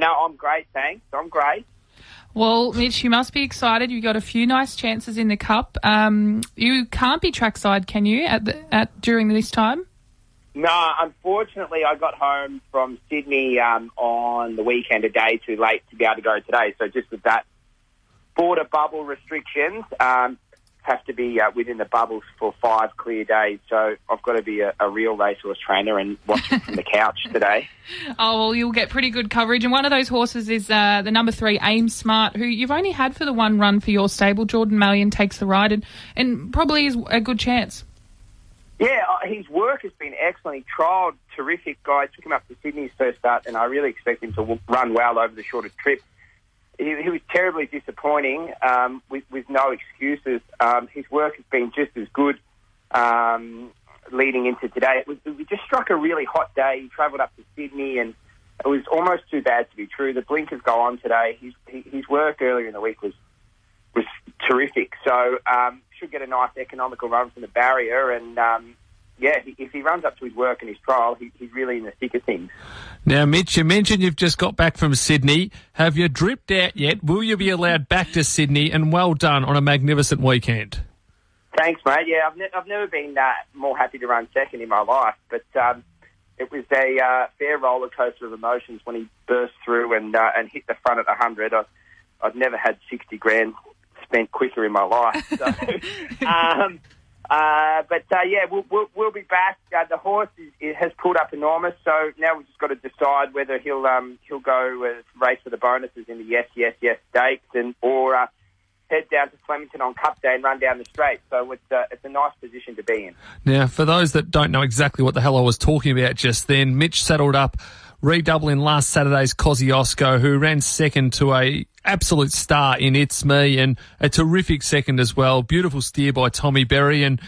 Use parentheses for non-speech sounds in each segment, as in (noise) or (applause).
no, I'm great, thanks. I'm great. Well, Mitch, you must be excited. You got a few nice chances in the cup. Um, you can't be trackside, can you? At the, at during this time? No, unfortunately, I got home from Sydney um, on the weekend a day too late to be able to go today. So just with that border bubble restrictions, um, have to be uh, within the bubbles for five clear days. So I've got to be a, a real racehorse trainer and watch it from the couch today. (laughs) Oh, well, you'll get pretty good coverage. And one of those horses is uh, the number three, Aim Smart, who you've only had for the one run for your stable. Jordan Mallyon takes the ride and, and probably is a good chance. Yeah, uh, his work has been excellent. He trialled terrific. Guy took him up to Sydney's first start, and I really expect him to run well over the shorter trip he, he was terribly disappointing um, with, with no excuses. Um, his work has been just as good um, leading into today. It was, we just struck a really hot day. He travelled up to Sydney and it was almost too bad to be true. The blinkers go on today. His, his work earlier in the week was was terrific. So um, should get a nice economical run from the barrier and um, yeah, if he runs up to his work and his trial, he, he's really in the thick of things. Now, Mitch, you mentioned you've just got back from Sydney. Have you dripped out yet? Will you be allowed back to Sydney? And well done on a magnificent weekend. Thanks, mate. Yeah, I've, ne- I've never been uh, more happy to run second in my life, but um, it was a uh, fair roller coaster of emotions when he burst through and uh, and hit the front at 100. I, I've never had 60 grand spent quicker in my life. So, (laughs) um, uh, but uh, yeah, we'll, we'll, we'll, be back. Uh, the horse is, has pulled up enormous, so now we've just got to decide whether he'll um, he'll go uh, race for the bonuses in the yes, yes, yes stakes, and or uh, head down to Flemington on Cup Day and run down the straight. So it's uh, it's a nice position to be in. Now, for those that don't know exactly what the hell I was talking about just then, Mitch saddled up redoubling last Saturday's Kosciuszko, who ran second to a absolute star in It's Me and a terrific second as well. Beautiful steer by Tommy Berry. And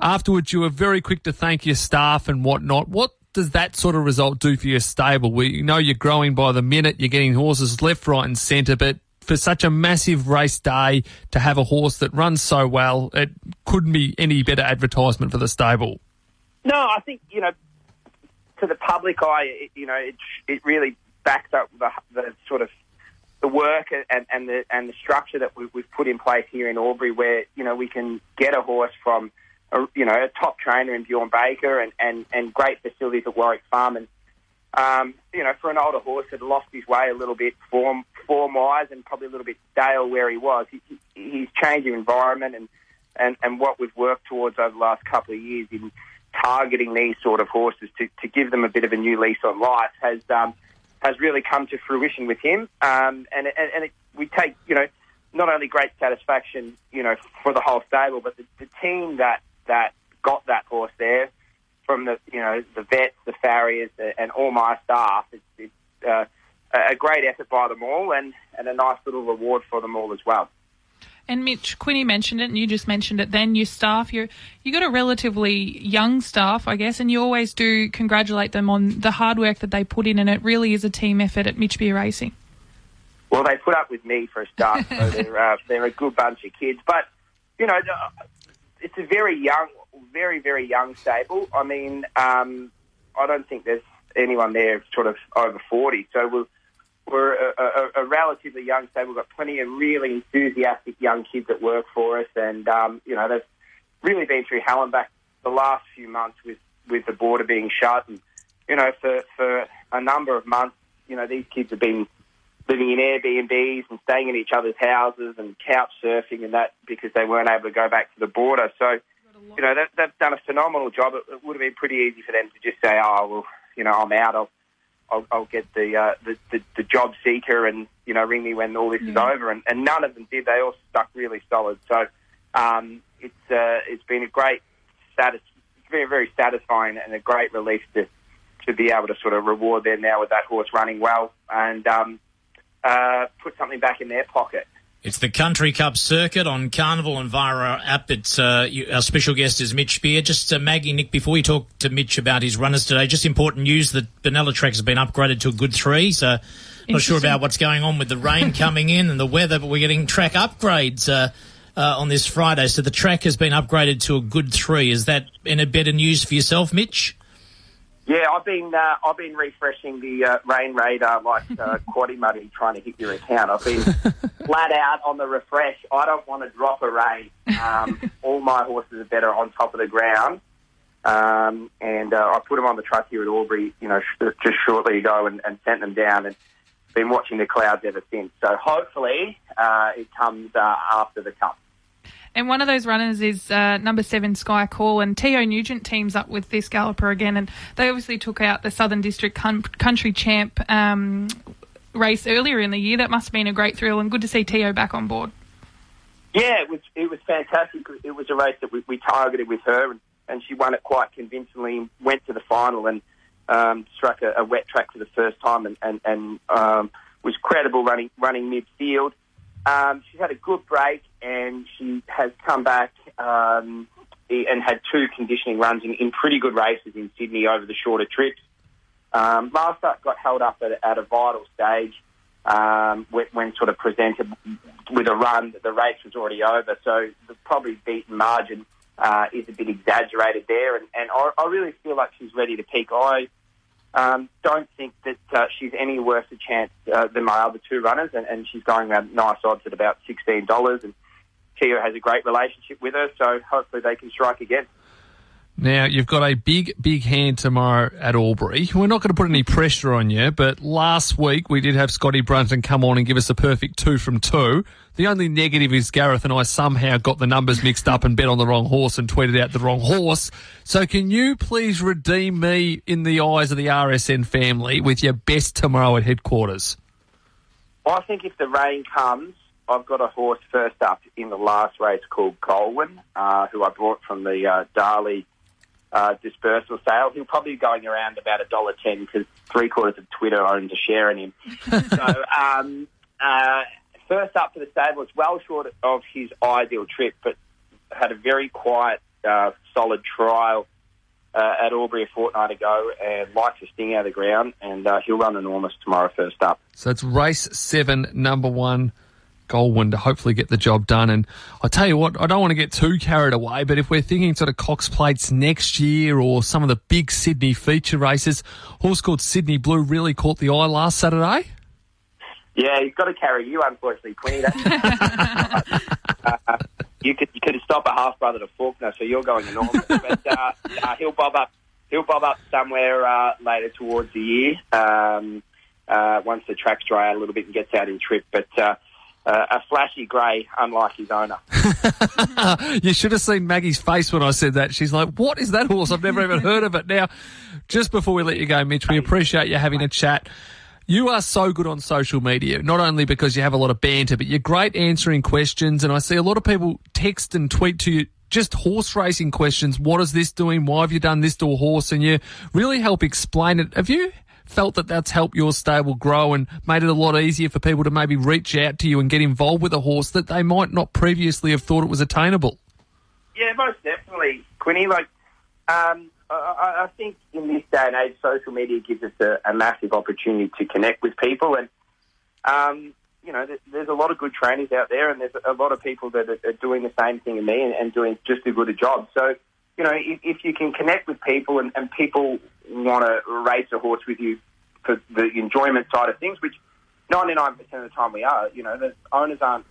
afterwards, you were very quick to thank your staff and whatnot. What does that sort of result do for your stable? We know you're growing by the minute, you're getting horses left, right, and centre, but for such a massive race day to have a horse that runs so well, it couldn't be any better advertisement for the stable. No, I think, you know, to the public eye, it, you know, it, it really backs up the, the sort of the work and, and the and the structure that we, we've put in place here in Albury, where you know we can get a horse from a, you know a top trainer in Bjorn Baker and, and, and great facilities at Warwick Farm, and um, you know for an older horse that lost his way a little bit form form wise and probably a little bit stale where he was, he, he's changing environment and, and and what we've worked towards over the last couple of years in targeting these sort of horses to, to give them a bit of a new lease on life has um, has really come to fruition with him. Um, and and, and it, we take you know not only great satisfaction you know for the whole stable, but the, the team that that got that horse there from the you know the vets, the farriers, and all my staff. It's, it's uh, a great effort by them all, and, and a nice little reward for them all as well. And Mitch, Quinny mentioned it, and you just mentioned it. Then your staff, you you got a relatively young staff, I guess, and you always do congratulate them on the hard work that they put in, and it really is a team effort at Mitch Beer Racing. Well, they put up with me for a start, so (laughs) they're uh, they're a good bunch of kids. But you know, it's a very young, very very young stable. I mean, um, I don't think there's anyone there sort of over forty. So we'll we're a, a, a, relatively young stable. We've got plenty of really enthusiastic young kids that work for us, and um, you know they've really been through hell and back the last few months with with the border being shut, and you know for for a number of months, you know these kids have been living in Airbnbs and staying in each other's houses and couch surfing and that because they weren't able to go back to the border. So, you know, they've, they've done a phenomenal job. It, it would have been pretty easy for them to just say, "Oh, well, you know, I'm out. I'll I'll, I'll get the, uh, the, the the job seeker and you know ring me when all this yeah. is over. And, and none of them did. They all stuck really solid. So um, it's uh, it's been a great status, very very satisfying and a great relief to to be able to sort of reward them now with that horse running well and um, uh, put something back in their pocket. It's the Country Cup circuit on Carnival our app. It's, uh, our special guest is Mitch Beer. Just uh, Maggie, Nick, before we talk to Mitch about his runners today, just important news that Benalla Track has been upgraded to a good three. So not sure about what's going on with the rain (laughs) coming in and the weather, but we're getting track upgrades uh, uh, on this Friday. So the track has been upgraded to a good three. Is that any better news for yourself, Mitch? Yeah, I've been uh, I've been refreshing the uh, rain radar like uh, (laughs) Quaddy Muddy trying to hit your account. I've been (laughs) flat out on the refresh. I don't want to drop a rain. Um, (laughs) all my horses are better on top of the ground. Um, and uh, I put them on the truck here at Albury, you know, sh- just shortly ago, and, and sent them down, and been watching the clouds ever since. So hopefully uh, it comes uh, after the cup. And one of those runners is uh, number seven, Sky Call. And Teo Nugent teams up with this galloper again. And they obviously took out the Southern District Country Champ um, race earlier in the year. That must have been a great thrill and good to see Teo back on board. Yeah, it was it was fantastic. It was a race that we, we targeted with her, and, and she won it quite convincingly. Went to the final and um, struck a, a, wet track for the first time, and and, and um, was credible running running midfield. Um, she's had a good break and she has come back um, and had two conditioning runs in, in, pretty good races in Sydney over the shorter trips. Um, last start got held up at, at a vital stage um, when, when, sort of presented with a run. That the race was already over, so the probably beaten margin uh, is a bit exaggerated there. And, and I, I, really feel like she's ready to peak. I um, don't think that uh, she's any worse a chance uh, than my other two runners, and, and she's going around nice odds at about sixteen dollars. And Kia has a great relationship with her, so hopefully they can strike again. Now, you've got a big, big hand tomorrow at Albury. We're not going to put any pressure on you, but last week we did have Scotty Brunton come on and give us a perfect two from two. The only negative is Gareth and I somehow got the numbers mixed up and bet on the wrong horse and tweeted out the wrong horse. So can you please redeem me in the eyes of the RSN family with your best tomorrow at headquarters? I think if the rain comes, I've got a horse first up in the last race called Goldwyn, uh, who I bought from the uh, Darley uh, dispersal sale. He'll probably be going around about a dollar ten because three quarters of Twitter owns a share in him. (laughs) so um, uh, first up for the stable, it's well short of his ideal trip, but had a very quiet, uh, solid trial. Uh, at Albury a fortnight ago and likes to sting out of the ground, and uh, he'll run enormous tomorrow first up. So it's race seven, number one, Goldwyn to hopefully get the job done. And I tell you what, I don't want to get too carried away, but if we're thinking sort of Cox Plates next year or some of the big Sydney feature races, horse called Sydney Blue really caught the eye last Saturday. Yeah, he's got to carry you, unfortunately, Quinny. uh, (laughs) (laughs) you could you could stop a half brother to Faulkner, so you're going enormous. but uh, (laughs) uh, he'll bob up. He'll bob up somewhere uh, later towards the year um, uh, once the track's dry out a little bit and gets out in trip. But uh, a flashy grey, unlike his owner. (laughs) you should have seen Maggie's face when I said that. She's like, "What is that horse? I've never even heard of it." Now, just before we let you go, Mitch, we appreciate you having a chat. You are so good on social media, not only because you have a lot of banter, but you're great answering questions. And I see a lot of people text and tweet to you just horse racing questions. What is this doing? Why have you done this to a horse? And you really help explain it. Have you felt that that's helped your stable grow and made it a lot easier for people to maybe reach out to you and get involved with a horse that they might not previously have thought it was attainable? Yeah, most definitely, Quinny. Like, um, I, I, think in this day and age, social media gives us a, a massive opportunity to connect with people, and um, you know, there's a lot of good trainers out there, and there's a lot of people that are, doing the same thing as me and, and doing just as good a job. So, you know, if, if you can connect with people and, and people want to race a horse with you for the enjoyment side of things, which 99% of the time we are. You know, the owners aren't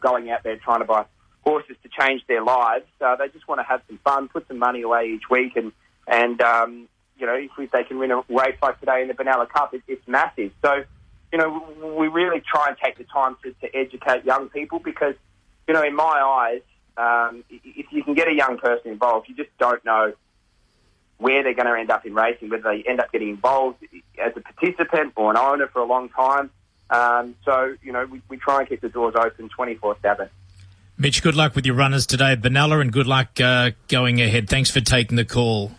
going out there trying to buy horses to change their lives. Uh, they just want to have some fun, put some money away each week, and and um, you know, if, if they can win a race like today in the Benalla Cup, it, it's massive. So, you know, we really try and take the time to, to educate young people because, you know, in my eyes, um, if you can get a young person involved, you just don't know where they're going to end up in racing, whether they end up getting involved as a participant or an owner for a long time. Um, so, you know, we, we try and keep the doors open 24 7. Mitch, good luck with your runners today, Benalla, and good luck uh, going ahead. Thanks for taking the call.